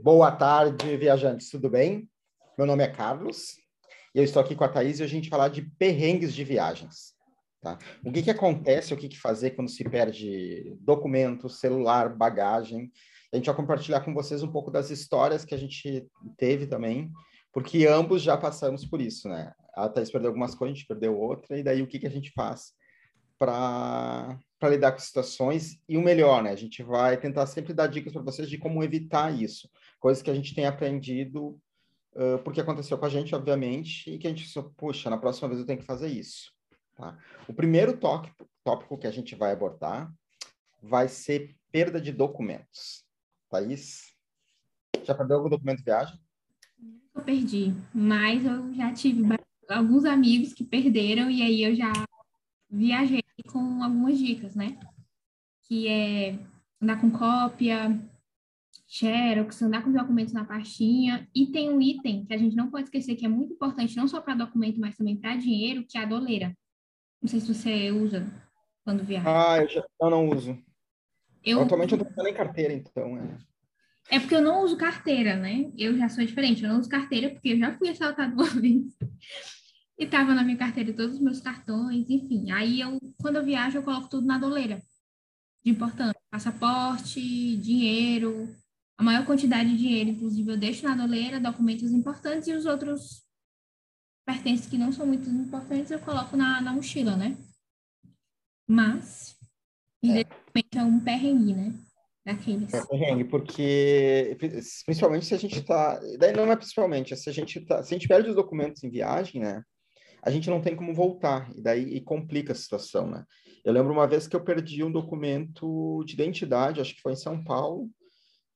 Boa tarde, viajantes, tudo bem? Meu nome é Carlos e eu estou aqui com a Thaís e a gente falar de perrengues de viagens. Tá? O que, que acontece, o que, que fazer quando se perde documento, celular, bagagem. A gente vai compartilhar com vocês um pouco das histórias que a gente teve também, porque ambos já passamos por isso, né? A Thaís perdeu algumas coisas, a gente perdeu outra, e daí o que, que a gente faz para lidar com situações e o melhor, né? A gente vai tentar sempre dar dicas para vocês de como evitar isso, coisas que a gente tem aprendido uh, porque aconteceu com a gente, obviamente, e que a gente pensou, puxa, na próxima vez eu tenho que fazer isso. Tá? O primeiro tópico, tópico que a gente vai abordar vai ser perda de documentos. Thaís, já perdeu algum documento de viagem? Eu perdi, mas eu já tive alguns amigos que perderam e aí eu já viajei com algumas dicas, né? Que é andar com cópia, xerox, andar com os documentos na pastinha. E tem um item que a gente não pode esquecer que é muito importante, não só para documento, mas também para dinheiro, que é a doleira. Não sei se você usa quando viaja. Ah, eu, já, eu não uso. Eu... Atualmente eu tô usando em carteira, então. É. é porque eu não uso carteira, né? Eu já sou diferente, eu não uso carteira porque eu já fui assaltado uma vez. E tava na minha carteira todos os meus cartões, enfim. Aí eu, quando eu viajo, eu coloco tudo na doleira. De importante. Passaporte, dinheiro. A maior quantidade de dinheiro, inclusive, eu deixo na doleira, documentos importantes e os outros pertences que não são muito importantes, eu coloco na, na mochila, né? Mas, é. é um perrengue, né? Daqueles. É perrengue, porque principalmente se a gente tá. Daí não é principalmente, se a gente tá. Se a gente perde os documentos em viagem, né? a gente não tem como voltar, e daí e complica a situação, né? Eu lembro uma vez que eu perdi um documento de identidade, acho que foi em São Paulo,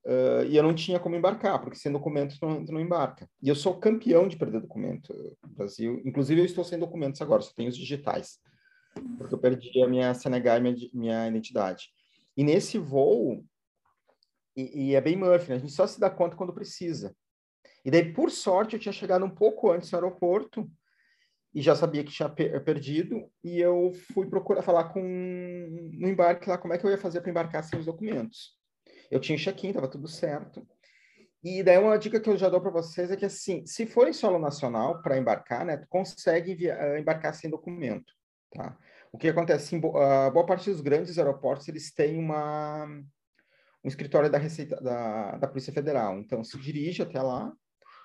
uh, e eu não tinha como embarcar, porque sem documento tu não, tu não embarca. E eu sou campeão de perder documento no Brasil, inclusive eu estou sem documentos agora, só tenho os digitais, porque eu perdi a minha CNH e minha, minha identidade. E nesse voo, e, e é bem Murphy, né? a gente só se dá conta quando precisa. E daí, por sorte, eu tinha chegado um pouco antes no aeroporto, e já sabia que tinha perdido, e eu fui procurar falar com no embarque lá como é que eu ia fazer para embarcar sem os documentos. Eu tinha check-in, estava tudo certo. E daí uma dica que eu já dou para vocês é que assim, se for em solo nacional para embarcar, né, tu consegue via, uh, embarcar sem documento, tá? O que acontece, em bo uh, boa parte dos grandes aeroportos, eles têm uma um escritório da Receita da, da Polícia Federal. Então, se dirige até lá,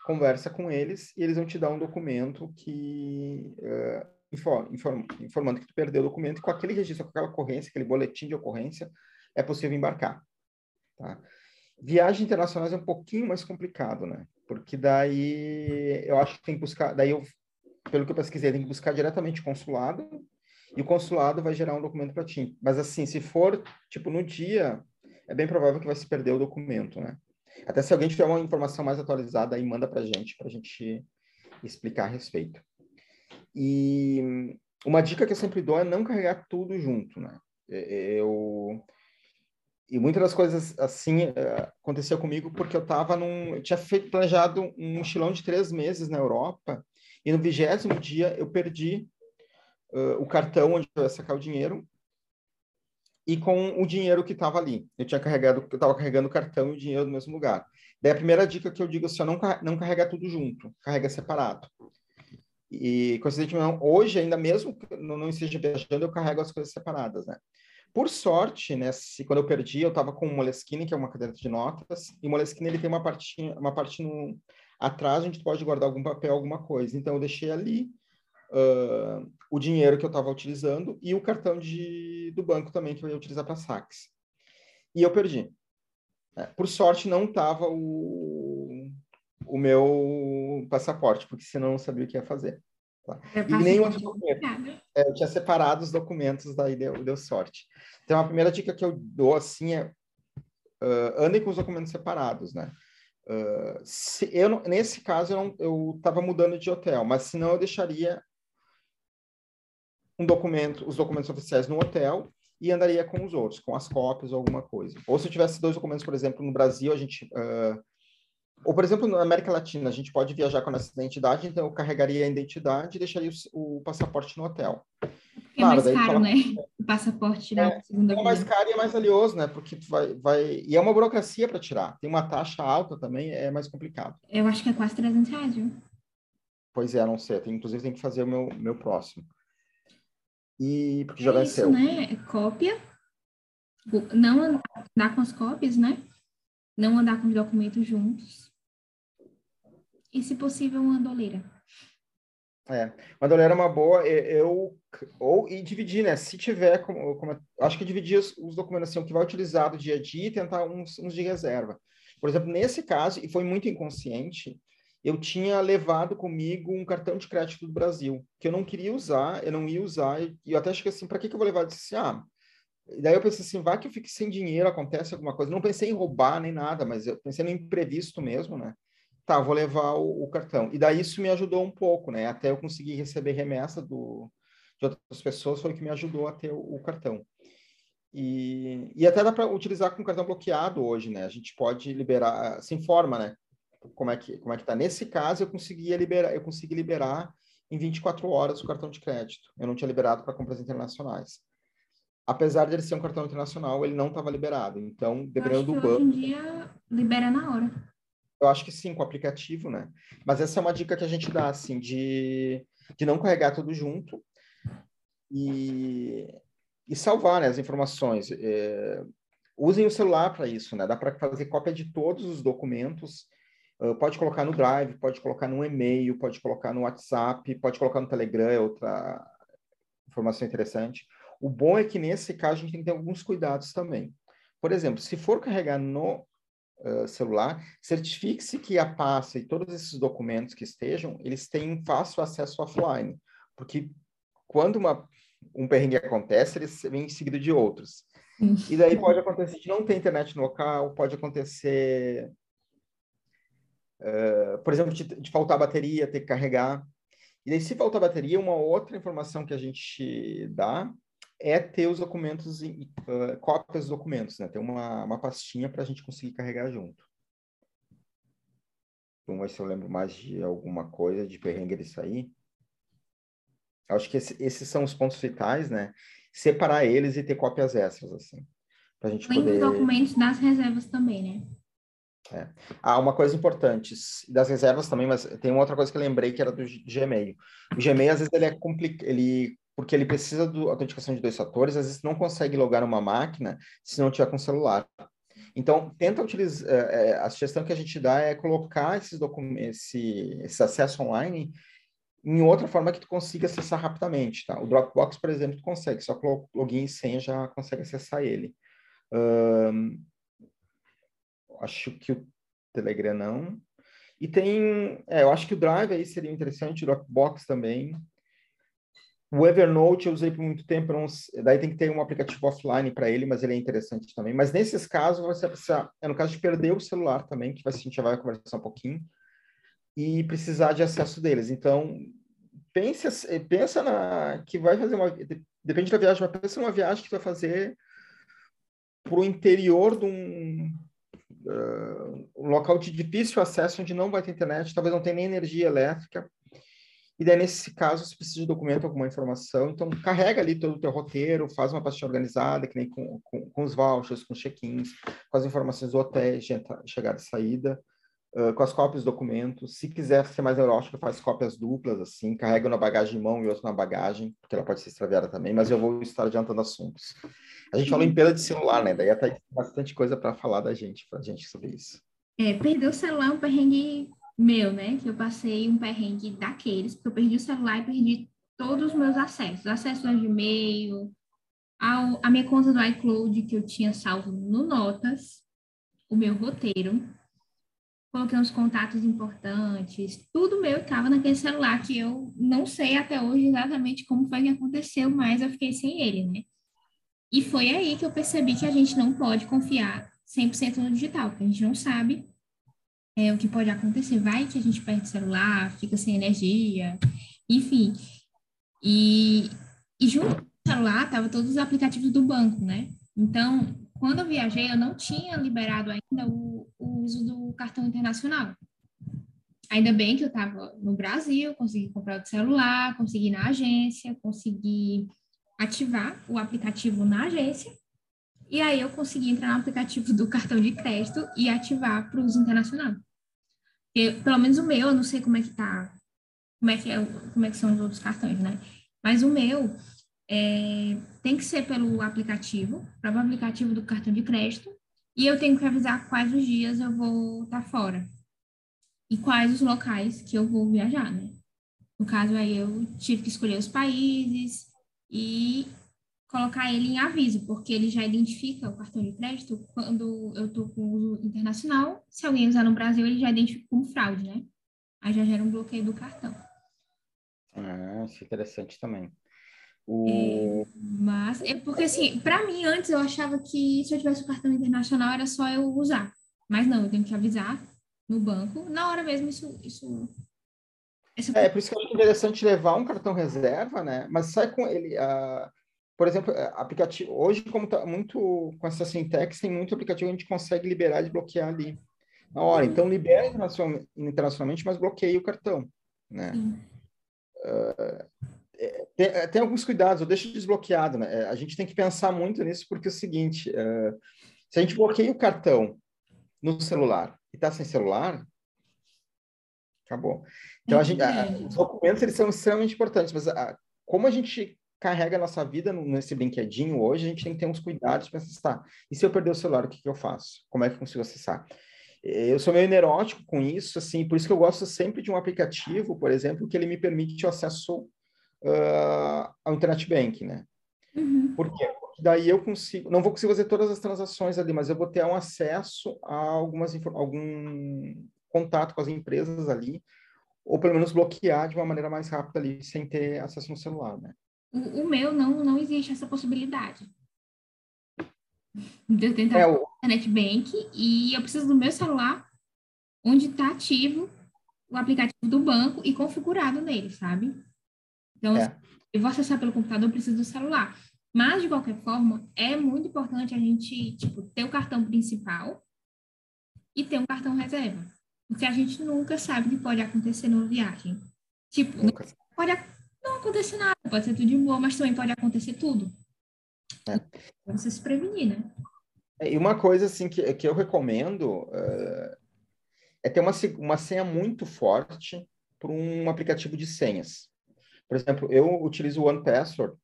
conversa com eles e eles vão te dar um documento que uh, informa, informa, informando que tu perdeu o documento e com aquele registro, com aquela ocorrência, aquele boletim de ocorrência, é possível embarcar. Tá? Viagens internacionais é um pouquinho mais complicado, né? Porque daí eu acho que tem que buscar, daí eu, pelo que eu pesquisei, tem que buscar diretamente o consulado e o consulado vai gerar um documento para ti. Mas assim, se for tipo no dia, é bem provável que vai se perder o documento, né? Até se alguém tiver uma informação mais atualizada, aí manda para gente, para a gente explicar a respeito. E uma dica que eu sempre dou é não carregar tudo junto, né? Eu e muitas das coisas assim é, aconteceu comigo porque eu estava num eu tinha feito planejado um mochilão de três meses na Europa e no vigésimo dia eu perdi uh, o cartão onde eu ia sacar o dinheiro e com o dinheiro que estava ali. Eu tinha carregado, eu estava carregando o cartão e o dinheiro no mesmo lugar. Daí a primeira dica que eu digo assim, não, não carrega tudo junto, carrega separado. E, coincidentemente, hoje, ainda mesmo que não, não esteja viajando, eu carrego as coisas separadas, né? Por sorte, né, se, quando eu perdi, eu estava com o Moleskine, que é uma caderneta de notas, e o Moleskine ele tem uma parte, uma parte no, atrás, a gente pode guardar algum papel, alguma coisa. Então, eu deixei ali, uh, o dinheiro que eu estava utilizando e o cartão de, do banco também que eu ia utilizar para saques. E eu perdi. É, por sorte, não estava o, o meu passaporte, porque senão eu não sabia o que ia fazer. Tá? E nem outro documento. É, eu tinha separado os documentos, daí deu, deu sorte. Então, a primeira dica que eu dou, assim, é uh, andem com os documentos separados, né? Uh, se eu, nesse caso, eu estava mudando de hotel, mas senão eu deixaria um documento, os documentos oficiais no hotel e andaria com os outros, com as cópias ou alguma coisa. Ou se eu tivesse dois documentos, por exemplo, no Brasil, a gente. Uh, ou, por exemplo, na América Latina, a gente pode viajar com essa identidade, então eu carregaria a identidade e deixaria o, o passaporte no hotel. É claro, mais caro, fala... né? O passaporte tirar é, segunda É mais caro e é mais valioso, né? Porque vai, vai... E é uma burocracia para tirar. Tem uma taxa alta também, é mais complicado. Eu acho que é quase 300 reais, viu? Pois é, não sei. Tem, inclusive, tem que fazer o meu, meu próximo. E porque já é venceu. Isso, né? Cópia. Não andar com as cópias, né? Não andar com os documentos juntos. E, se possível, uma doleira. É, uma doleira é uma boa. Eu, ou, e dividir, né? Se tiver, como, como acho que dividir os, os, documentos assim, o que vai utilizar do dia a dia e tentar uns, uns de reserva. Por exemplo, nesse caso, e foi muito inconsciente, eu tinha levado comigo um cartão de crédito do Brasil, que eu não queria usar, eu não ia usar, e eu até achei assim, para que, que eu vou levar? Eu disse, assim, ah, e daí eu pensei assim, vai que eu fique sem dinheiro, acontece alguma coisa. Não pensei em roubar nem nada, mas eu pensei no imprevisto mesmo, né? Tá, vou levar o, o cartão. E daí isso me ajudou um pouco, né? Até eu conseguir receber remessa do, de outras pessoas, foi o que me ajudou a ter o, o cartão. E, e até dá para utilizar com cartão bloqueado hoje, né? A gente pode liberar, se informa, né? Como é que como é que tá? Nesse caso eu conseguia liberar, eu consegui liberar em 24 horas o cartão de crédito. Eu não tinha liberado para compras internacionais apesar de ele ser um cartão internacional, ele não estava liberado. Então, dependendo do banco. Hoje em dia, libera na hora. Eu acho que sim, com o aplicativo, né? Mas essa é uma dica que a gente dá, assim, de, de não carregar tudo junto e, e salvar né, as informações. É, usem o celular para isso, né? Dá para fazer cópia de todos os documentos. Uh, pode colocar no Drive, pode colocar no e-mail, pode colocar no WhatsApp, pode colocar no Telegram, é outra informação interessante o bom é que nesse caso a gente tem que ter alguns cuidados também. Por exemplo, se for carregar no uh, celular, certifique-se que a pasta e todos esses documentos que estejam, eles têm fácil acesso offline, porque quando uma, um perrengue acontece, eles vêm em seguida de outros. E daí pode acontecer de não ter internet no local, pode acontecer, uh, por exemplo, de, de faltar bateria, ter que carregar. E daí, se faltar bateria, uma outra informação que a gente dá é ter os documentos, uh, cópias dos documentos, né? Ter uma, uma pastinha para a gente conseguir carregar junto. Vamos ver se eu lembro mais de alguma coisa de perrengue disso aí. Acho que esse, esses são os pontos vitais, né? Separar eles e ter cópias extras, assim. Pra gente Tem poder... os documentos das reservas também, né? É. Ah, uma coisa importante, das reservas também, mas tem uma outra coisa que eu lembrei que era do Gmail. O Gmail, às vezes, ele é complicado, ele porque ele precisa de autenticação de dois fatores, às vezes não consegue logar numa máquina se não tiver com celular. Então, tenta utilizar, é, é, a sugestão que a gente dá é colocar esses documentos, esse, esse acesso online em outra forma que tu consiga acessar rapidamente, tá? O Dropbox, por exemplo, tu consegue, só com login e senha já consegue acessar ele. Acho que o Telegram não. E tem, é, eu acho que o Drive aí seria interessante, o Dropbox também. O Evernote eu usei por muito tempo, daí tem que ter um aplicativo offline para ele, mas ele é interessante também. Mas nesses casos você precisa, é no caso de perder o celular também, que a gente já vai conversar um pouquinho, e precisar de acesso deles. Então, pense, pensa na que vai fazer uma, depende da viagem, mas pensa numa viagem que vai fazer para o interior de um, uh, um local de difícil acesso, onde não vai ter internet, talvez não tenha nem energia elétrica e daí, nesse caso, se precisa de documento, alguma informação, então carrega ali todo o teu roteiro, faz uma pastinha organizada, que nem com, com, com os vouchers, com check-ins, com as informações do hotel, chegada e saída, uh, com as cópias dos documentos. Se quiser ser mais neurótico, faz cópias duplas, assim, carrega na bagagem de mão e outra na bagagem, porque ela pode ser extraviada também, mas eu vou estar adiantando assuntos. A gente falou em perda de celular, né? Daí até bastante coisa para falar da gente, para gente sobre isso. É, perder o celular é um perrengue meu, né? Que eu passei um perrengue daqueles, porque eu perdi o celular e perdi todos os meus acessos. Acesso ao Gmail, ao, a minha conta do iCloud, que eu tinha salvo no Notas, o meu roteiro. Coloquei uns contatos importantes, tudo meu estava naquele celular que eu não sei até hoje exatamente como foi que aconteceu, mas eu fiquei sem ele, né? E foi aí que eu percebi que a gente não pode confiar 100% no digital, porque a gente não sabe é, o que pode acontecer. Vai que a gente perde o celular, fica sem energia, enfim. E, e junto com o celular tava todos os aplicativos do banco, né? Então, quando eu viajei, eu não tinha liberado ainda o, o uso do cartão internacional. Ainda bem que eu estava no Brasil, consegui comprar o celular, consegui ir na agência, consegui ativar o aplicativo na agência e aí eu consegui entrar no aplicativo do cartão de crédito e ativar para o uso internacional. Porque, pelo menos o meu, eu não sei como é que tá, como é que, é, como é que são os outros cartões, né? Mas o meu é, tem que ser pelo aplicativo, para o aplicativo do cartão de crédito, e eu tenho que avisar quais os dias eu vou estar tá fora e quais os locais que eu vou viajar, né? No caso aí eu tive que escolher os países e colocar ele em aviso, porque ele já identifica o cartão de crédito quando eu estou com uso internacional. Se alguém usar no Brasil, ele já identifica como fraude, né? Aí já gera um bloqueio do cartão. Ah, isso é interessante também. O... É, mas, é porque assim, para mim, antes eu achava que se eu tivesse o cartão internacional era só eu usar. Mas não, eu tenho que avisar no banco. Na hora mesmo, isso. isso, isso... É, por isso que acho interessante levar um cartão reserva, né? Mas sai com ele. Uh por exemplo, é, aplicativo, hoje, como está muito com essa Sintex, tem muito aplicativo que a gente consegue liberar e bloquear ali na hora. Então, libera internacionalmente, mas bloqueia o cartão, né? Uh, tem, tem, alguns cuidados, eu deixo desbloqueado, né? A gente tem que pensar muito nisso, porque é o seguinte, uh, se a gente bloqueia o cartão no celular e está sem celular, acabou. Então, a gente, os documentos, eles são extremamente importantes, mas como a gente carrega a nossa vida nesse brinquedinho hoje, a gente tem que ter uns cuidados para acessar. E se eu perder o celular, o que, que eu faço? Como é que eu consigo acessar? Eu sou meio neurótico com isso, assim, por isso que eu gosto sempre de um aplicativo, por exemplo, que ele me permite o acesso uh, ao Internet Bank, né? Uhum. Por quê? Porque daí eu consigo, não vou conseguir fazer todas as transações ali, mas eu vou ter um acesso a algumas algum contato com as empresas ali, ou pelo menos bloquear de uma maneira mais rápida ali, sem ter acesso no celular, né? O, o meu não, não existe essa possibilidade. De eu tentar é, o... internet bank e eu preciso do meu celular onde está ativo o aplicativo do banco e configurado nele, sabe? Então, é. eu vou acessar pelo computador, eu preciso do celular. Mas, de qualquer forma, é muito importante a gente, tipo, ter o cartão principal e ter um cartão reserva. Porque a gente nunca sabe o que pode acontecer numa viagem. Tipo, pode não acontecer nada, pode ser tudo de boa, mas também pode acontecer tudo. É. Você se prevenir, né? É, e uma coisa assim que, que eu recomendo uh, é ter uma, uma senha muito forte para um aplicativo de senhas. Por exemplo, eu utilizo o One Password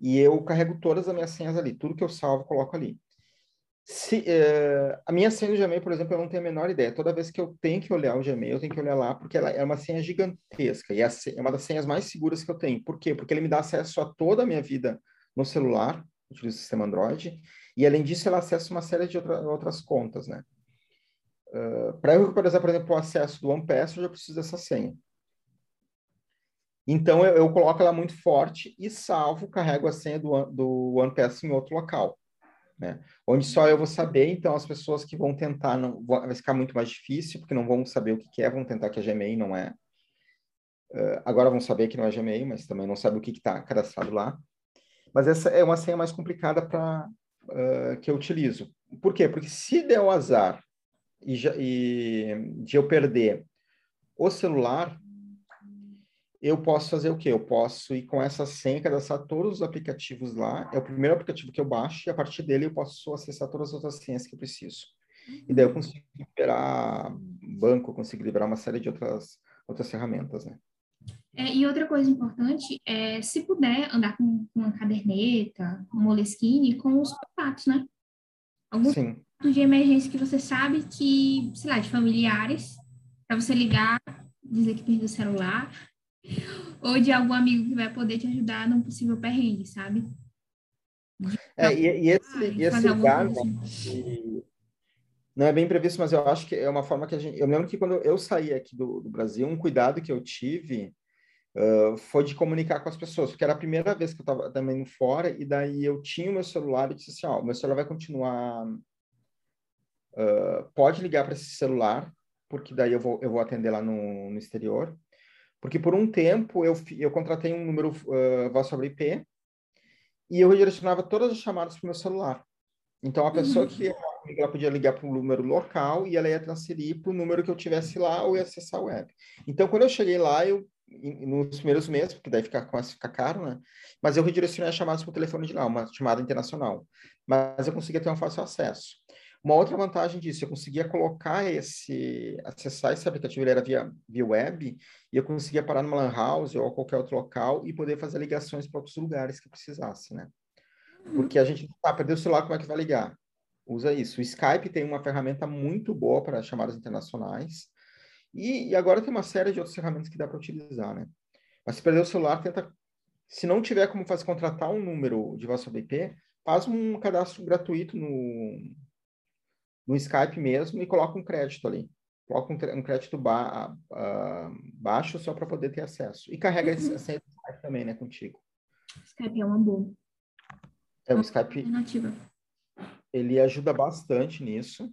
e eu carrego todas as minhas senhas ali, tudo que eu salvo, coloco ali. Se, uh, a minha senha do Gmail, por exemplo, eu não tenho a menor ideia. Toda vez que eu tenho que olhar o Gmail, eu tenho que olhar lá, porque ela é uma senha gigantesca e é, é uma das senhas mais seguras que eu tenho. Por quê? Porque ele me dá acesso a toda a minha vida no celular, utilizo o sistema Android, e além disso, ela acessa uma série de outra, outras contas, né? Uh, Para eu recuperar, por exemplo, o acesso do OnePass, eu já preciso dessa senha. Então, eu, eu, coloco ela muito forte e salvo, carrego a senha do, do OnePass em outro local né? Onde só eu vou saber, então as pessoas que vão tentar não vai ficar muito mais difícil, porque não vão saber o que, que é, vão tentar que é Gmail, não é. Uh, agora vão saber que não é Gmail, mas também não sabe o que está cadastrado lá. Mas essa é uma senha mais complicada para uh, que eu utilizo. Por quê? Porque se der o azar e, já, e de eu perder o celular, eu posso fazer o quê? Eu posso ir com essa senha, cadastrar todos os aplicativos lá. É o primeiro aplicativo que eu baixo e a partir dele eu posso acessar todas as outras senhas que eu preciso. E daí eu consigo liberar banco, consigo liberar uma série de outras, outras ferramentas, né? É, e outra coisa importante é, se puder, andar com, com uma caderneta, um moleskine, com os contatos, né? Alguns Sim. de emergência que você sabe que, sei lá, de familiares, para você ligar, dizer que perdeu o celular, ou de algum amigo que vai poder te ajudar num possível perrengue, sabe? É, e, e esse, ah, esse lugar, né, assim. não é bem previsto, mas eu acho que é uma forma que a gente. Eu lembro que quando eu saí aqui do, do Brasil, um cuidado que eu tive uh, foi de comunicar com as pessoas, porque era a primeira vez que eu estava também fora, e daí eu tinha o meu celular e disse assim: Ó, oh, meu celular vai continuar. Uh, pode ligar para esse celular, porque daí eu vou, eu vou atender lá no, no exterior. Porque por um tempo eu, eu contratei um número uh, voz sobre IP e eu redirecionava todas as chamadas para o meu celular. Então a pessoa uhum. que ela podia ligar para um número local e ela ia transferir para o número que eu tivesse lá ou ia acessar a web. Então quando eu cheguei lá, eu nos primeiros meses, porque daí fica, começa a ficar caro, né? Mas eu redirecionei as chamadas para o telefone de lá, uma chamada internacional. Mas eu conseguia ter um fácil acesso. Uma outra vantagem disso, eu conseguia colocar esse, acessar esse aplicativo, ele era via, via web, e eu conseguia parar numa lan house ou qualquer outro local e poder fazer ligações para outros lugares que precisasse, né? Porque a gente, ah, perdeu o celular, como é que vai ligar? Usa isso. O Skype tem uma ferramenta muito boa para chamadas internacionais, e, e, agora tem uma série de outras ferramentas que dá para utilizar, né? Mas se perder o celular, tenta. Se não tiver como fazer contratar um número de voz sobre IP, faz um cadastro gratuito no, no Skype mesmo e coloca um crédito ali. Coloca um, um crédito ba uh, baixo só para poder ter acesso. E carrega uhum. senha Skype também, né, contigo. Skype é uma boa. É, o Skype. Ele ajuda bastante nisso.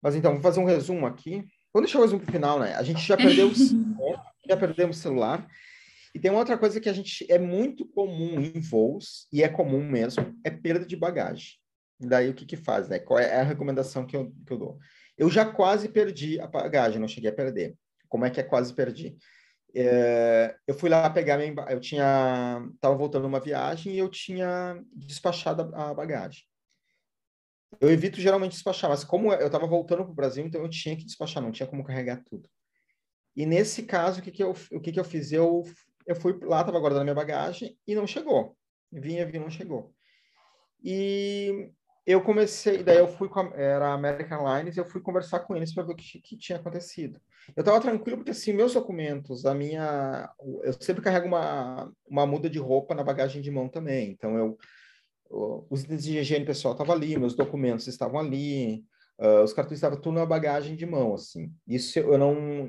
Mas então, vou fazer um resumo aqui. Vamos deixar o resumo para o final, né? A gente já perdeu, já perdemos o celular. E tem uma outra coisa que a gente é muito comum em voos, e é comum mesmo, é perda de bagagem. Daí o que que faz, né? Qual é a recomendação que eu, que eu dou? Eu já quase perdi a bagagem, não cheguei a perder. Como é que é quase perdi? É, eu fui lá pegar minha, eu tinha, estava voltando uma viagem e eu tinha despachado a, a bagagem. Eu evito geralmente despachar, mas como eu estava voltando para o Brasil, então eu tinha que despachar, não tinha como carregar tudo. E nesse caso, o que, que, eu, o que, que eu fiz? Eu, eu fui lá, estava guardando minha bagagem e não chegou. Vinha, vinha, não chegou. E eu comecei, daí eu fui com a, era American Airlines, eu fui conversar com eles para ver o que, que, tinha acontecido. Eu estava tranquilo porque assim, meus documentos, a minha, eu sempre carrego uma, uma muda de roupa na bagagem de mão também. Então eu os itens de higiene pessoal estavam ali, meus documentos estavam ali, uh, os cartões estavam tudo na bagagem de mão, assim. Isso eu não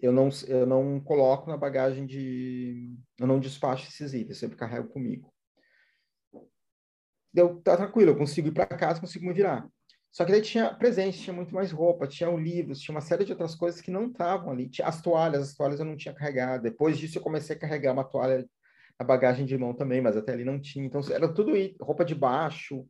eu não eu não coloco na bagagem de eu não despacho esses itens, sempre carrego comigo. Deu tá tranquilo, eu consigo ir para casa, consigo me virar. Só que daí tinha presente, tinha muito mais roupa, tinha livros, tinha uma série de outras coisas que não estavam ali. Tinha as toalhas, as toalhas eu não tinha carregado. Depois disso eu comecei a carregar uma toalha a bagagem de mão também, mas até ali não tinha. Então, era tudo roupa de baixo.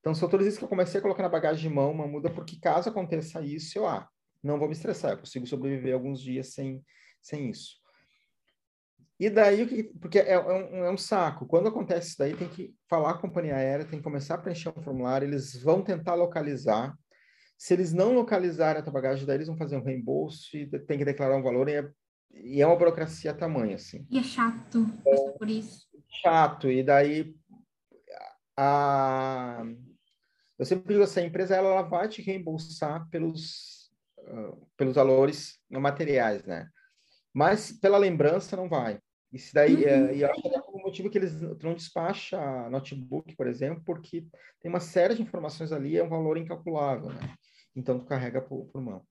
Então, são todas isso que eu comecei a colocar na bagagem de mão, uma muda, porque caso aconteça isso, eu, ah, não vou me estressar, eu consigo sobreviver alguns dias sem, sem isso. E daí, porque é, é, um, é um saco. Quando acontece isso daí, tem que falar com a companhia aérea, tem que começar a preencher um formulário, eles vão tentar localizar. Se eles não localizarem a tua bagagem, daí eles vão fazer um reembolso e tem que declarar um valor, e é e é uma burocracia tamanha, assim. E é chato, é, por isso. Chato, e daí a... Eu sempre digo assim, a empresa ela, ela vai te reembolsar pelos, uh, pelos valores materiais, né? Mas pela lembrança não vai. Isso daí, é, uhum. é, e eu acho que é o motivo que eles não despacham notebook, por exemplo, porque tem uma série de informações ali, é um valor incalculável, né? Então, tu carrega por, por mão.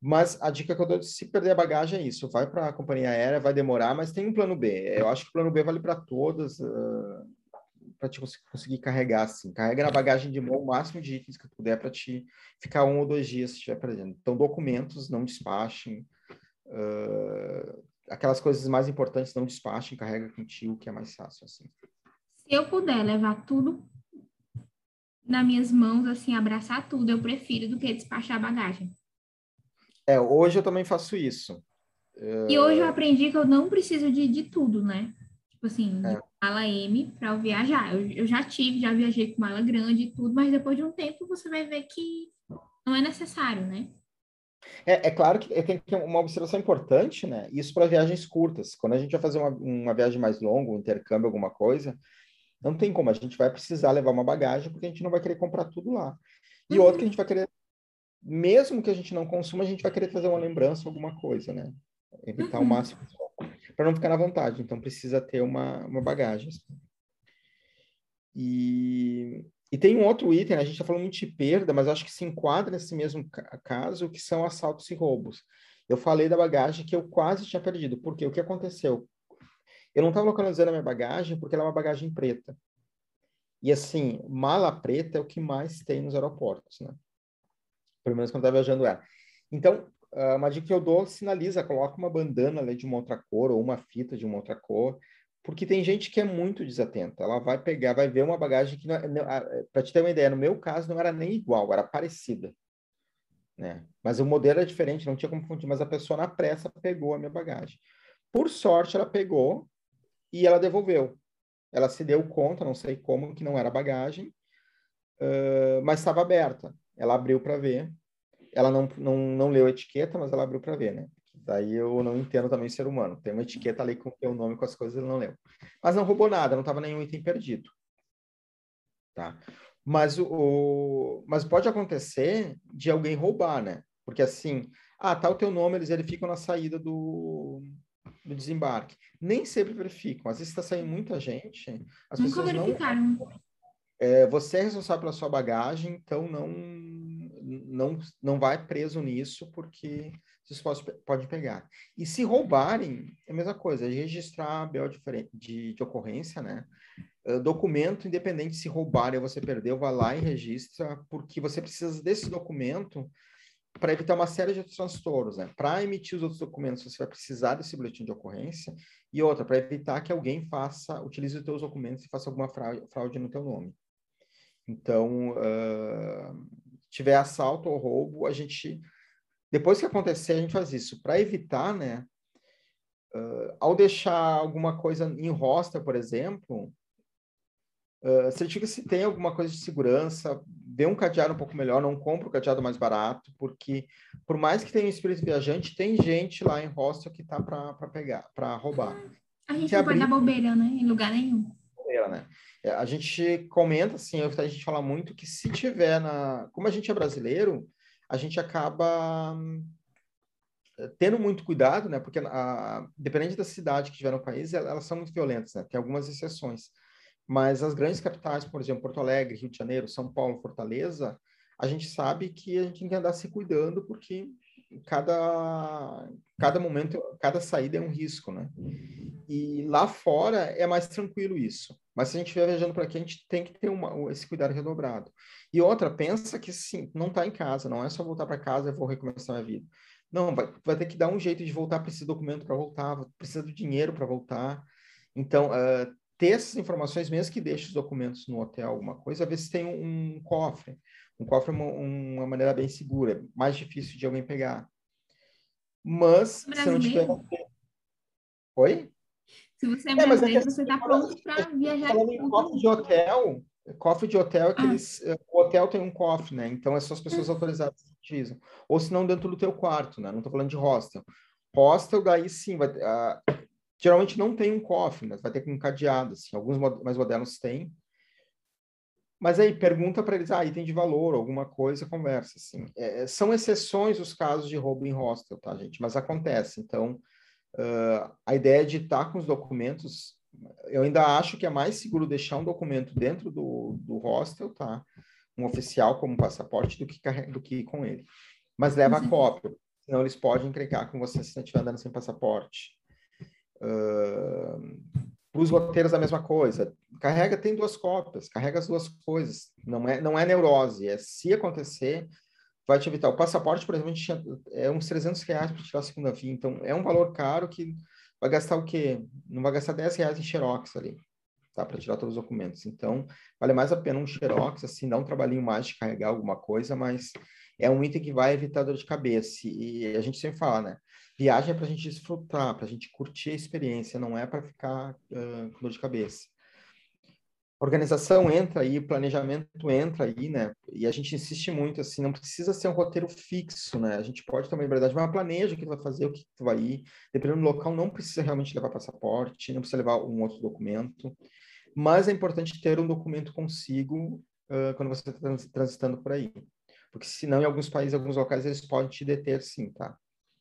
Mas a dica que eu dou de se perder a bagagem é isso: vai para a companhia aérea, vai demorar, mas tem um plano B. Eu acho que o plano B vale para todas, uh, para te conseguir carregar assim. Carrega na bagagem de mão o máximo de itens que puder para te ficar um ou dois dias se estiver perdendo. Então, documentos não despachem. Uh, aquelas coisas mais importantes não despachem, carrega contigo, que é mais fácil assim. Se eu puder levar tudo nas minhas mãos, assim, abraçar tudo, eu prefiro do que despachar a bagagem. É, hoje eu também faço isso. E hoje eu aprendi que eu não preciso de, de tudo, né? Tipo assim, é. de mala M para eu viajar. Eu, eu já tive, já viajei com mala grande e tudo, mas depois de um tempo você vai ver que não é necessário, né? É, é claro que tem uma observação importante, né? Isso para viagens curtas. Quando a gente vai fazer uma, uma viagem mais longa, um intercâmbio, alguma coisa, não tem como. A gente vai precisar levar uma bagagem porque a gente não vai querer comprar tudo lá. E uhum. outro que a gente vai querer mesmo que a gente não consuma, a gente vai querer fazer uma lembrança, alguma coisa, né? Evitar uhum. o máximo para não ficar na vontade. Então precisa ter uma, uma bagagem. Assim. E, e tem um outro item, a gente está falando muito de perda, mas acho que se enquadra nesse mesmo caso, que são assaltos e roubos. Eu falei da bagagem que eu quase tinha perdido, porque o que aconteceu? Eu não estava localizando a minha bagagem porque ela é uma bagagem preta. E assim, mala preta é o que mais tem nos aeroportos, né? Pelo menos quando estava viajando era. Então, ah, uma dica que eu dou, sinaliza, coloca uma bandana ali de uma outra cor ou uma fita de uma outra cor, porque tem gente que é muito desatenta. Ela vai pegar, vai ver uma bagagem que, é, para te ter uma ideia, no meu caso não era nem igual, era parecida. né? Mas o modelo é diferente, não tinha como confundir, mas a pessoa na pressa pegou a minha bagagem. Por sorte, ela pegou e ela devolveu. Ela se deu conta, não sei como, que não era bagagem, uh, mas estava aberta. Ela abriu para ver. Ela não, não, não leu a etiqueta, mas ela abriu para ver, né? Daí eu não entendo também ser humano. Tem uma etiqueta ali com o teu nome, com as coisas, ele não leu. Mas não roubou nada, não estava nenhum item perdido. Tá? Mas, o, mas pode acontecer de alguém roubar, né? Porque assim, ah, tá o teu nome, eles verificam na saída do, do desembarque. Nem sempre verificam. Às vezes está saindo muita gente. As Nunca pessoas verificaram. Não, é, você é responsável pela sua bagagem, então não, não, não vai preso nisso, porque vocês podem, pode pegar. E se roubarem, é a mesma coisa, é registrar a BO de, de ocorrência, né? Uh, documento, independente se roubarem ou você perdeu, vai lá e registra, porque você precisa desse documento para evitar uma série de outros transtornos, né? Para emitir os outros documentos, você vai precisar desse boletim de ocorrência e outra, para evitar que alguém faça, utilize os teus documentos e faça alguma fraude, fraude no teu nome. Então, uh, tiver assalto ou roubo, a gente, depois que acontecer, a gente faz isso. Para evitar, né? Uh, ao deixar alguma coisa em hostel, por exemplo, uh, certifica se tem alguma coisa de segurança, vê um cadeado um pouco melhor, não compra o cadeado mais barato, porque por mais que tenha um espírito viajante, tem gente lá em hostel que tá para pegar, para roubar. A gente Se não abrir... pode dar bobeira, né? Em lugar nenhum. Bobeira, né? É, a gente comenta, assim, a gente fala muito que se tiver na... Como a gente é brasileiro, a gente acaba tendo muito cuidado, né? Porque a, dependente da cidade que tiver no país, elas são muito violentas, né? Tem algumas exceções. Mas as grandes capitais, por exemplo, Porto Alegre, Rio de Janeiro, São Paulo, Fortaleza, a gente sabe que a gente tem que andar se cuidando porque cada, cada momento, cada saída é um risco, né? E lá fora é mais tranquilo isso. Mas se a gente estiver viajando por aqui, a gente tem que ter uma, esse cuidado redobrado. E outra, pensa que sim, não está em casa, não é só voltar para casa e vou recomeçar a vida. Não, vai, vai ter que dar um jeito de voltar, precisa de documento para voltar, precisa do dinheiro para voltar. Então, uh, ter essas informações, mesmo que deixe os documentos no hotel, alguma coisa, ver se tem um, um cofre. Um cofre é uma, uma, maneira bem segura, mais difícil de alguém pegar. Mas, se não tiver... Oi? Se você é, é brasileiro, é você está pronto para viajar. Falando cofre de hotel, cofre de hotel é que ah. eles, o hotel tem um cofre, né? Então, é só as pessoas ah. autorizadas que utilizam. Ou se não, dentro do teu quarto, né? Não estou falando de hostel. Hostel, daí sim, vai, uh, geralmente não tem um cofre, né? Vai ter com um cadeado, assim. Alguns mais modernos têm. Mas aí, pergunta para eles, ah, item de valor, alguma coisa, conversa, assim. É, é, são exceções os casos de roubo em hostel, tá, gente? Mas acontece. Então, uh, a ideia de estar com os documentos, eu ainda acho que é mais seguro deixar um documento dentro do, do hostel, tá? Um oficial como passaporte do que, do que ir com ele. Mas leva a uhum. cópia, senão eles podem encrencar com você se você estiver andando sem passaporte. Uh, os roteiros a mesma coisa. Carrega tem duas cópias, carrega as duas coisas. Não é não é neurose, é se acontecer vai te evitar. O passaporte, por exemplo, tinha, é uns 300 reais para tirar a segunda via, então é um valor caro que vai gastar o quê? Não vai gastar 10 reais em xerox ali, tá? Para tirar todos os documentos. Então, vale mais a pena um xerox, assim, dá um trabalhinho mais de carregar alguma coisa, mas é um item que vai evitar dor de cabeça. E a gente sempre fala, né? Viagem é para a gente desfrutar, para a gente curtir a experiência, não é para ficar uh, com dor de cabeça. Organização entra aí, planejamento entra aí, né? E a gente insiste muito, assim, não precisa ser um roteiro fixo, né? A gente pode ter uma liberdade, mas planeja o que tu vai fazer, o que tu vai ir. Dependendo do local, não precisa realmente levar passaporte, não precisa levar um outro documento. Mas é importante ter um documento consigo uh, quando você está transitando por aí. Porque senão, em alguns países, alguns locais, eles podem te deter sim, tá?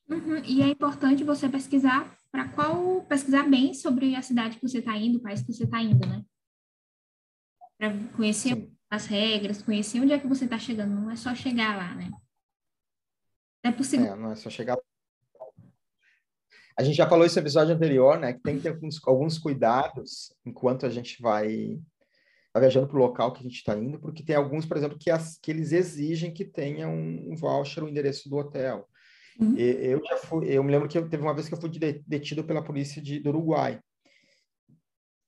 Uhum. E é importante você pesquisar para qual pesquisar bem sobre a cidade que você está indo, o país que você está indo, né? Para conhecer Sim. as regras, conhecer onde é que você está chegando. Não é só chegar lá, né? É possível. É, não é só chegar. A gente já falou isso no episódio anterior, né? Que tem que ter alguns, alguns cuidados enquanto a gente vai, vai viajando para o local que a gente está indo, porque tem alguns, por exemplo, que, as, que eles exigem que tenha um, um voucher, o um endereço do hotel. Uhum. Eu já fui, eu me lembro que teve uma vez que eu fui detido pela polícia de, do Uruguai.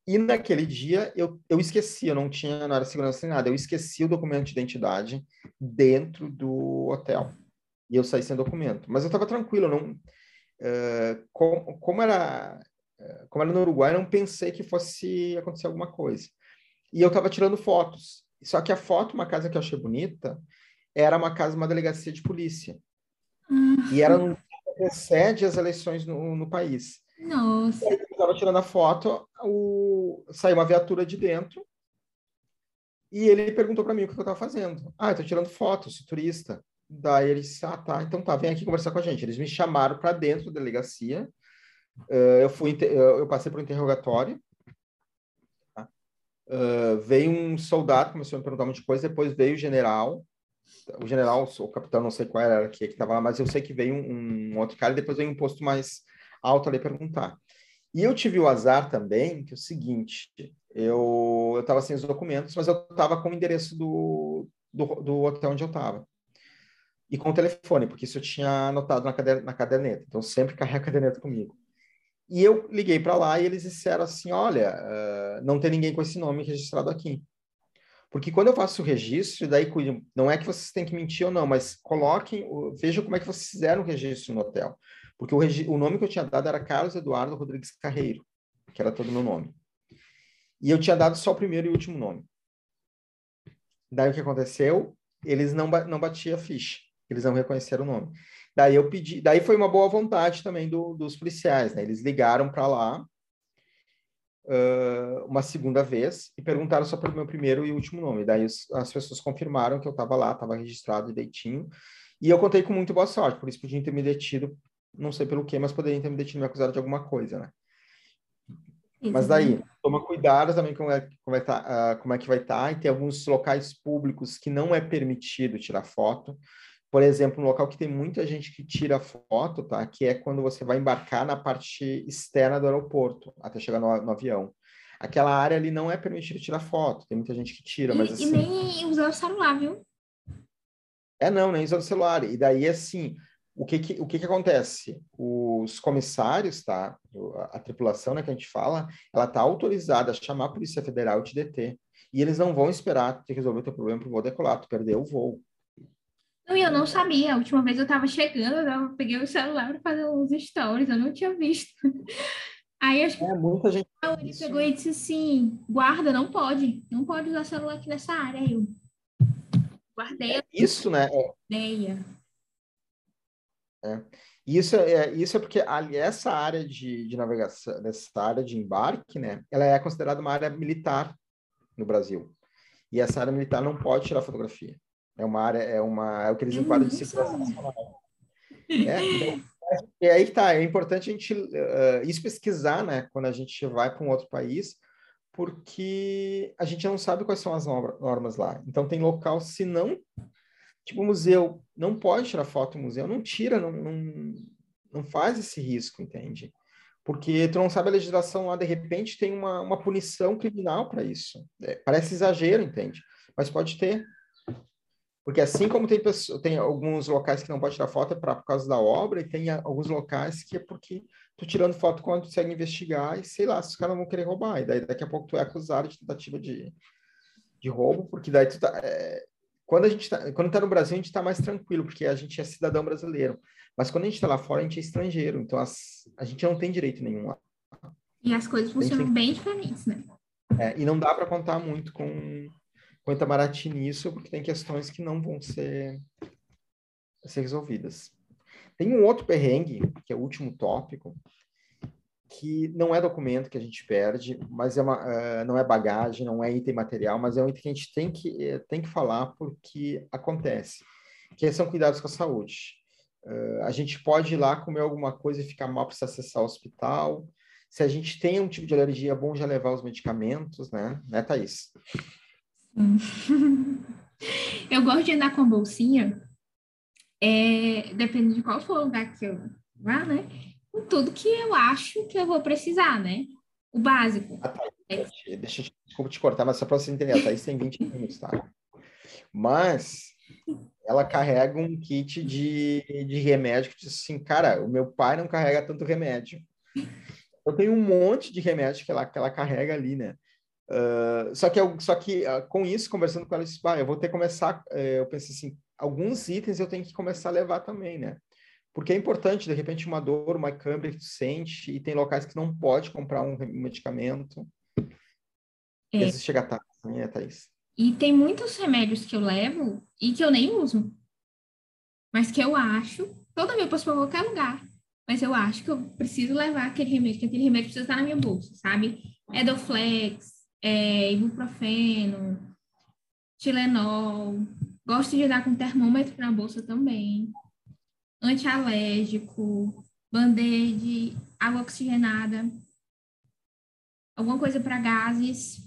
E naquele dia eu, eu esqueci, eu não tinha, não era segurança nem nada, eu esqueci o documento de identidade dentro do hotel. E eu saí sem documento. Mas eu estava tranquilo, não... Uh, como, como, era como era no Uruguai, eu não pensei que fosse acontecer alguma coisa. E eu estava tirando fotos. Só que a foto, uma casa que eu achei bonita, era uma casa, uma delegacia de polícia. Uhum. E era no precede as eleições no, no país. Nossa. E aí, eu estava tirando a foto, o... saiu uma viatura de dentro e ele perguntou para mim o que eu estava fazendo. Ah, eu estou tirando foto, sou turista. Daí ele disse, ah, tá, então tá, vem aqui conversar com a gente. Eles me chamaram para dentro da delegacia. Uh, eu fui, eu passei por um interrogatório. Uh, veio um soldado, começou a me perguntar um monte de coisa, depois veio o general, o general, o capitão, não sei qual era que estava lá, mas eu sei que veio um, um, outro cara e depois veio um posto mais alto ali perguntar. E eu tive o azar também, que é o seguinte, eu estava sem os documentos, mas eu estava com o endereço do, do, do, hotel onde eu estava. E com o telefone, porque isso eu tinha anotado na, caderneta, na caderneta. Então, sempre carrega a caderneta comigo. E eu liguei para lá e eles disseram assim: olha, uh, não tem ninguém com esse nome registrado aqui. Porque quando eu faço o registro, daí não é que vocês têm que mentir ou não, mas coloquem, vejam como é que vocês fizeram o registro no hotel. Porque o, o nome que eu tinha dado era Carlos Eduardo Rodrigues Carreiro, que era todo o meu nome. E eu tinha dado só o primeiro e último nome. Daí o que aconteceu? Eles não, não batiam a ficha, eles não reconheceram o nome. Daí eu pedi, daí foi uma boa vontade também do, dos policiais, né? Eles ligaram para lá uh, uma segunda vez e perguntaram só pelo meu primeiro e último nome. Daí os, as pessoas confirmaram que eu estava lá, estava registrado direitinho. E eu contei com muito boa sorte, por isso podiam ter me detido, não sei pelo que, mas poderiam ter me detido me acusado de alguma coisa, né? Mas daí, toma cuidado também com como é, como é, tá, uh, como é que vai estar, tá, e tem alguns locais públicos que não é permitido tirar foto por exemplo, um local que tem muita gente que tira foto, tá? Que é quando você vai embarcar na parte externa do aeroporto, até chegar no, no avião. Aquela área ali não é permitido tirar foto, tem muita gente que tira, e, mas assim... E nem usar o celular, viu? É, não, nem usar o celular. E daí, assim, o que que, o que que acontece? Os comissários, tá? A, tripulação, né, que a gente fala, ela tá autorizada a chamar a Polícia Federal e te deter. E eles não vão esperar ter resolver o teu problema para o voo decolar, tu perdeu o voo. Não, eu não sabia. A última vez eu estava chegando, eu peguei o celular para fazer uns stories, eu não tinha visto. Aí acho que é, muita gente ele pegou e disse assim: guarda, não pode, não pode usar celular aqui nessa área. Aí eu guardei. É isso, né? Ideia. É. Isso é, isso é porque ali, essa área de, de navegação, dessa área de embarque, né? Ela é considerada uma área militar no Brasil. E essa área militar não pode tirar fotografia. É uma área, é uma, é o que eles enquadram de segurança nacional. É, então, e aí tá, é importante a gente uh, isso pesquisar, né, quando a gente vai para um outro país, porque a gente não sabe quais são as normas lá. Então tem local, se não, tipo museu, não pode tirar foto no museu, não tira, não, não, não faz esse risco, entende? Porque tu não sabe a legislação lá, de repente tem uma, uma punição criminal para isso. É, parece exagero, entende? Mas pode ter. Porque assim como tem, pessoas, tem alguns locais que não pode tirar foto é pra, por causa da obra, e tem alguns locais que é porque tu tirando foto quando tu consegue investigar e sei lá, se os caras vão querer roubar. E daí daqui a pouco tu é acusado de tentativa de, de roubo, porque daí tu tá. É, quando a gente tá, quando tá no Brasil, a gente tá mais tranquilo, porque a gente é cidadão brasileiro. Mas quando a gente tá lá fora, a gente é estrangeiro. Então as, a gente não tem direito nenhum lá. E as coisas funcionam tem... bem diferentes, né? É, e não dá para contar muito com com Itamaraty nisso, porque tem questões que não vão ser, ser resolvidas. Tem um outro perrengue, que é o último tópico, que não é documento que a gente perde, mas é uma, uh, não é bagagem, não é item material, mas é um item que a gente tem que, uh, tem que falar porque acontece, que são cuidados com a saúde. A gente pode ir lá comer alguma coisa e ficar mal para acessar o hospital. Se a gente tem um tipo de alergia, é bom já levar os medicamentos, né? Né, Thaís? eu gosto de andar com bolsinha, é, depende de qual for o lugar que eu vá, né? Com tudo que eu acho que eu vou precisar, né? O básico. É. Deixa eu desculpa te cortar, mas só para você entender, a Thaís tem 20 minutos, tá? Mas ela carrega um kit de, de remédio que diz assim, cara, o meu pai não carrega tanto remédio. Eu tenho um monte de remédio que ela, que ela carrega ali, né? Uh, só que, eu, só que uh, com isso, conversando com ela, eu disse, ah, eu vou ter que começar. Uh, eu pensei assim, alguns itens eu tenho que começar a levar também, né? Porque é importante, de repente, uma dor, uma câimbra que tu sente, e tem locais que não pode comprar um medicamento. É. Às vezes chega tarde, né, Thaís? E tem muitos remédios que eu levo e que eu nem uso. Mas que eu acho, toda vez eu posso para qualquer lugar. Mas eu acho que eu preciso levar aquele remédio, que aquele remédio precisa estar na minha bolsa, sabe? Edoflex, é, ibuprofeno, Tilenol. Gosto de dar com termômetro na bolsa também. Antialérgico, band-aid, água oxigenada. Alguma coisa para gases,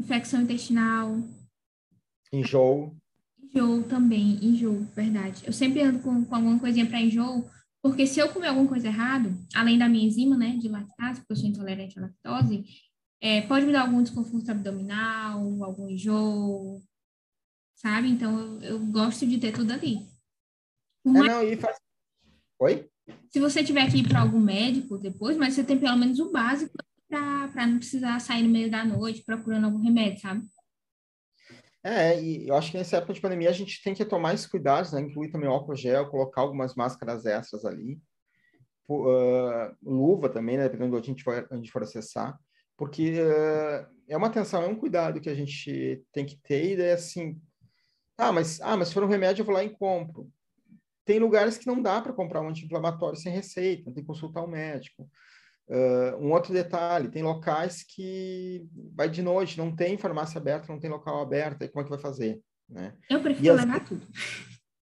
infecção intestinal. Enjoo. Enjoo também, enjoo, verdade. Eu sempre ando com, com alguma coisinha para enjoo, porque se eu comer alguma coisa errado, além da minha enzima, né, de lactase, porque eu sou intolerante à lactose, é, pode me dar algum desconforto abdominal, algum enjoo, sabe? Então, eu, eu gosto de ter tudo ali. Mas, é, não, e faz... Oi? Se você tiver que ir para algum médico depois, mas você tem pelo menos o básico para não precisar sair no meio da noite procurando algum remédio, sabe? É, e eu acho que nessa época de pandemia a gente tem que tomar esses cuidados, né? Incluir também álcool gel, colocar algumas máscaras extras ali. Uh, luva também, né? Dependendo de onde a gente for, a gente for acessar. Porque uh, é uma atenção, é um cuidado que a gente tem que ter. E daí, assim, ah, mas, ah, mas se for um remédio eu vou lá e compro. Tem lugares que não dá para comprar um anti-inflamatório sem receita, tem que consultar o um médico. Uh, um outro detalhe, tem locais que vai de noite, não tem farmácia aberta, não tem local aberto, aí como é que vai fazer? Né? Eu prefiro levar tudo.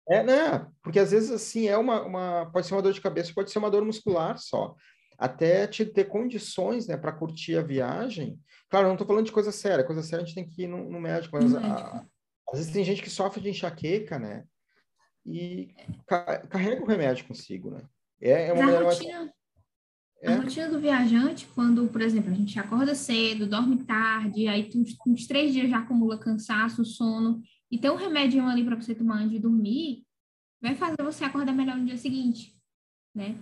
É, né? Porque às vezes, assim, é uma, uma, pode ser uma dor de cabeça, pode ser uma dor muscular só. Até te ter condições, né, para curtir a viagem. Claro, não estou falando de coisa séria, coisa séria a gente tem que ir no, no médico, mas médico. A, às vezes tem gente que sofre de enxaqueca, né? E ca carrega o remédio consigo, né? É, é uma maneira mais é. A rotina do viajante, quando, por exemplo, a gente acorda cedo, dorme tarde, aí uns, uns três dias já acumula cansaço, sono, e tem um remédio ali para você tomar antes de dormir, vai fazer você acordar melhor no dia seguinte, né?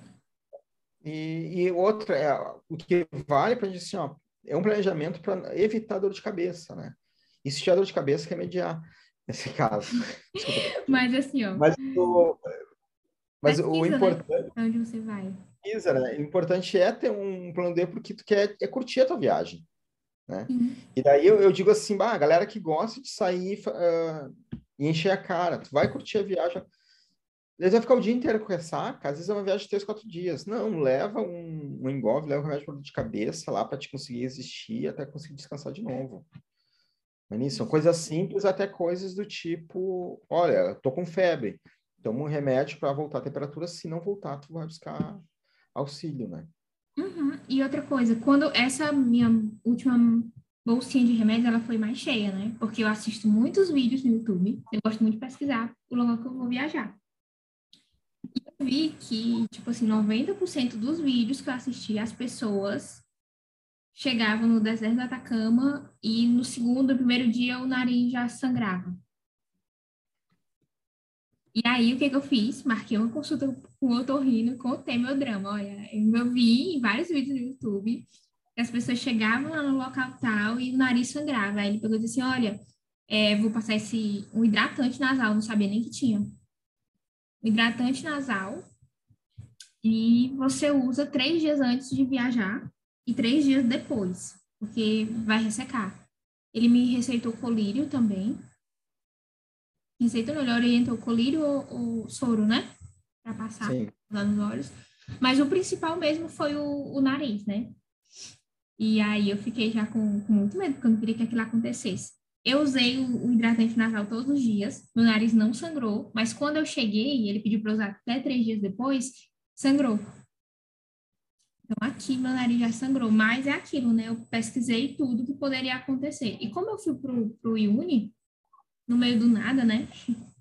E, e outra, é, o que vale para a gente, assim, ó, é um planejamento para evitar dor de cabeça, né? E se tiver dor de cabeça, remediar nesse caso. mas assim, ó. Mas o, mas Pesquisa, o né? importante. Né? Onde você vai né? O importante é ter um plano B porque tu quer é curtir a tua viagem, né? Uhum. E daí eu, eu, digo assim, bah, a galera que gosta de sair uh, e encher a cara, tu vai curtir a viagem. Eles vai ficar o dia inteiro com ressaca, às vezes é uma viagem de três, quatro dias. Não, leva um, um engove, leva um remédio para dor de cabeça lá para te conseguir existir até conseguir descansar de novo. São coisas simples até coisas do tipo, olha, tô com febre, toma um remédio para voltar a temperatura, se não voltar, tu vai buscar auxílio, né? Uhum. E outra coisa, quando essa minha última bolsinha de remédios, ela foi mais cheia, né? Porque eu assisto muitos vídeos no YouTube, eu gosto muito de pesquisar o lugar que eu vou viajar. Eu vi que, tipo assim, 90% dos vídeos que eu assisti, as pessoas chegavam no deserto do Atacama e no segundo, primeiro dia, o nariz já sangrava. E aí, o que, que eu fiz? Marquei uma consulta com o otorrino, contei meu drama. Olha, eu vi em vários vídeos no YouTube que as pessoas chegavam lá no local tal e o nariz sangrava. Aí ele pegou e disse assim, olha, é, vou passar esse, um hidratante nasal, não sabia nem que tinha. Hidratante nasal e você usa três dias antes de viajar e três dias depois, porque vai ressecar. Ele me receitou colírio também, receita melhor orienta o colírio ou o soro, né? Para passar Sim. lá nos olhos. Mas o principal mesmo foi o, o, nariz, né? E aí eu fiquei já com, com, muito medo, porque eu não queria que aquilo acontecesse. Eu usei o, hidratante nasal todos os dias, meu nariz não sangrou, mas quando eu cheguei, ele pediu para usar até três dias depois, sangrou. Então aqui meu nariz já sangrou, mas é aquilo, né? Eu pesquisei tudo que poderia acontecer. E como eu fui pro, pro Iuni, no meio do nada, né?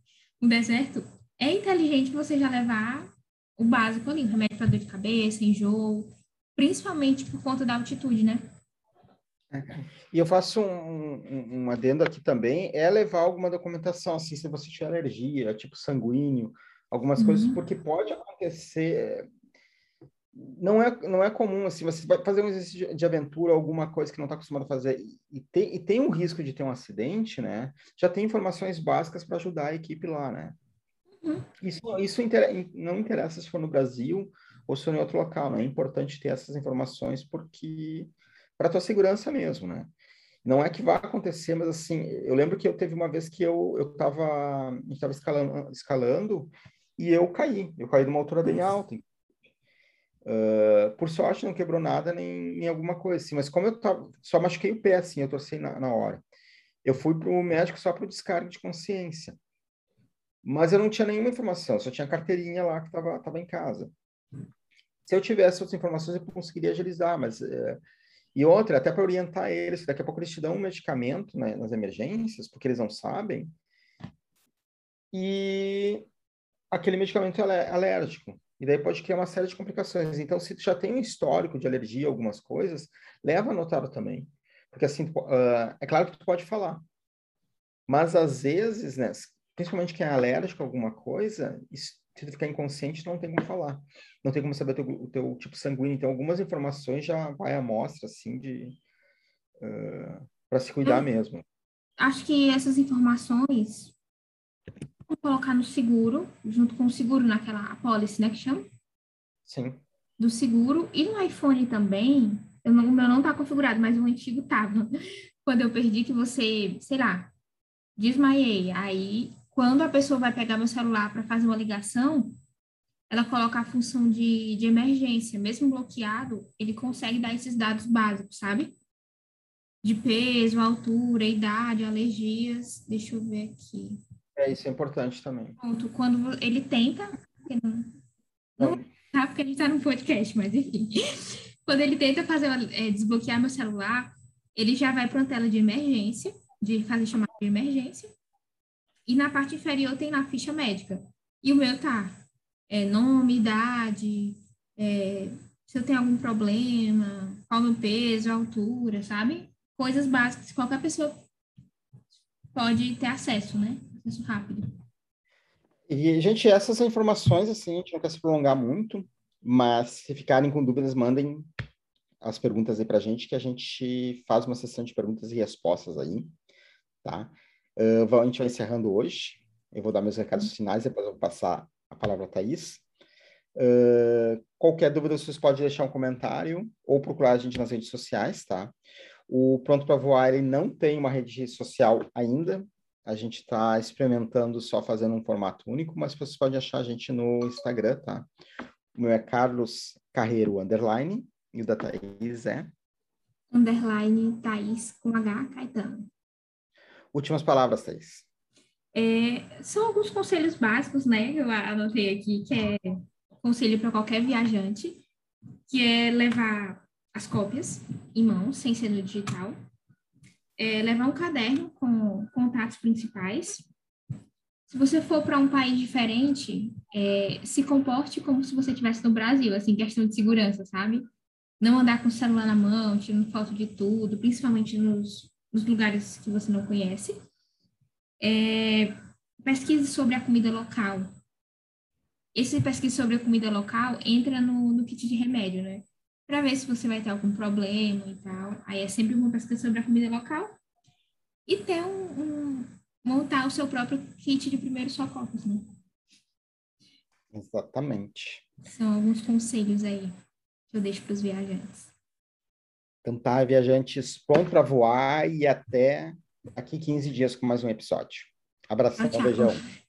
No deserto, é inteligente você já levar o básico ali, remédio para dor de cabeça, enjoo, principalmente por conta da altitude, né? E eu faço um, um, um adendo aqui também, é levar alguma documentação, assim, se você tiver alergia, tipo sanguíneo, algumas uhum. coisas, porque pode acontecer não é, não é comum, assim, você vai fazer um exercício de aventura, alguma coisa que não está acostumado a fazer, e tem, e tem um risco de ter um acidente, né? Já tem informações básicas para ajudar a equipe lá, né? Uhum. Isso, isso inter, não interessa se for no Brasil ou se for em outro local, né? É importante ter essas informações porque para tua segurança mesmo, né? Não é que vai acontecer, mas assim, eu lembro que eu teve uma vez que eu eu estava a gente estava escalando, escalando e eu caí, eu caí de uma altura bem alta. Uh, por sorte não quebrou nada nem, nem alguma coisa assim, mas como eu tava, só machuquei o pé assim, eu torci na, na hora. Eu fui para o médico só para o descargo de consciência. Mas eu não tinha nenhuma informação, só tinha a carteirinha lá que estava tava em casa. Se eu tivesse outras informações, eu conseguiria agilizar, mas uh, e outra, até para orientar eles, daqui a pouco eles te dão um medicamento né, nas emergências, porque eles não sabem, e aquele medicamento é alérgico. E daí pode criar uma série de complicações. Então, se tu já tem um histórico de alergia a algumas coisas, leva anotado também. Porque assim, uh, é claro que tu pode falar. Mas às vezes, né, principalmente quem é alérgico a alguma coisa, se tu ficar inconsciente, não tem como falar não tem como saber o teu, o teu tipo sanguíneo. Então, algumas informações já vai à mostra, assim, de... Uh, para se cuidar Eu mesmo. Acho que essas informações vou colocar no seguro, junto com o seguro naquela policy, né, que chama? Sim. Do seguro. E no iPhone também, eu não, o meu não tá configurado, mas o antigo tava. Quando eu perdi que você, sei lá, desmaiei. Aí, quando a pessoa vai pegar meu celular para fazer uma ligação, ela coloca a função de, de emergência. Mesmo bloqueado, ele consegue dar esses dados básicos, sabe? De peso, altura, idade, alergias. Deixa eu ver aqui. É, isso é importante também. Pronto, quando ele tenta, não, não tá, porque a gente tá no podcast, mas enfim. Quando ele tenta fazer, é, desbloquear meu celular, ele já vai para uma tela de emergência, de fazer chamada de emergência. E na parte inferior tem na ficha médica. E o meu tá é, nome, idade, é, se eu tenho algum problema, qual o meu peso, altura, sabe? Coisas básicas que qualquer pessoa pode ter acesso, né? Acesso rápido. E, gente, essas informações, assim, a gente não quer se prolongar muito, mas se ficarem com dúvidas, mandem as perguntas aí para a gente, que a gente faz uma sessão de perguntas e respostas aí, tá? Uh, a gente vai encerrando hoje. Eu vou dar meus recados finais, depois eu vou passar a palavra a Thaís. Uh, qualquer dúvida, vocês podem deixar um comentário ou procurar a gente nas redes sociais, tá? O Pronto para Voar, ele não tem uma rede social ainda. A gente está experimentando só fazendo um formato único, mas vocês podem achar a gente no Instagram, tá? O meu é Carlos Carreiro Underline e o da Thaís é? Underline Thaís com H Caetano. Últimas palavras, Thaís. É, são alguns conselhos básicos, né? Eu anotei aqui, que é conselho para qualquer viajante, que é levar as cópias em mãos, sem ser no digital. É, levar um caderno com contatos principais. Se você for para um país diferente, é, se comporte como se você estivesse no Brasil, assim, questão de segurança, sabe? Não andar com o celular na mão, tirando foto de tudo, principalmente nos, nos lugares que você não conhece. É, pesquise sobre a comida local. Esse pesquisa sobre a comida local entra no, no kit de remédio, né? Para ver se você vai ter algum problema e tal. Aí é sempre uma pesquisa sobre a comida local. E ter um, um montar o seu próprio kit de primeiros socorros, né? Exatamente. São alguns conselhos aí que eu deixo para os viajantes. Então tá, viajantes, pronto para voar e até aqui 15 dias com mais um episódio. Abração, tchau, tchau. beijão.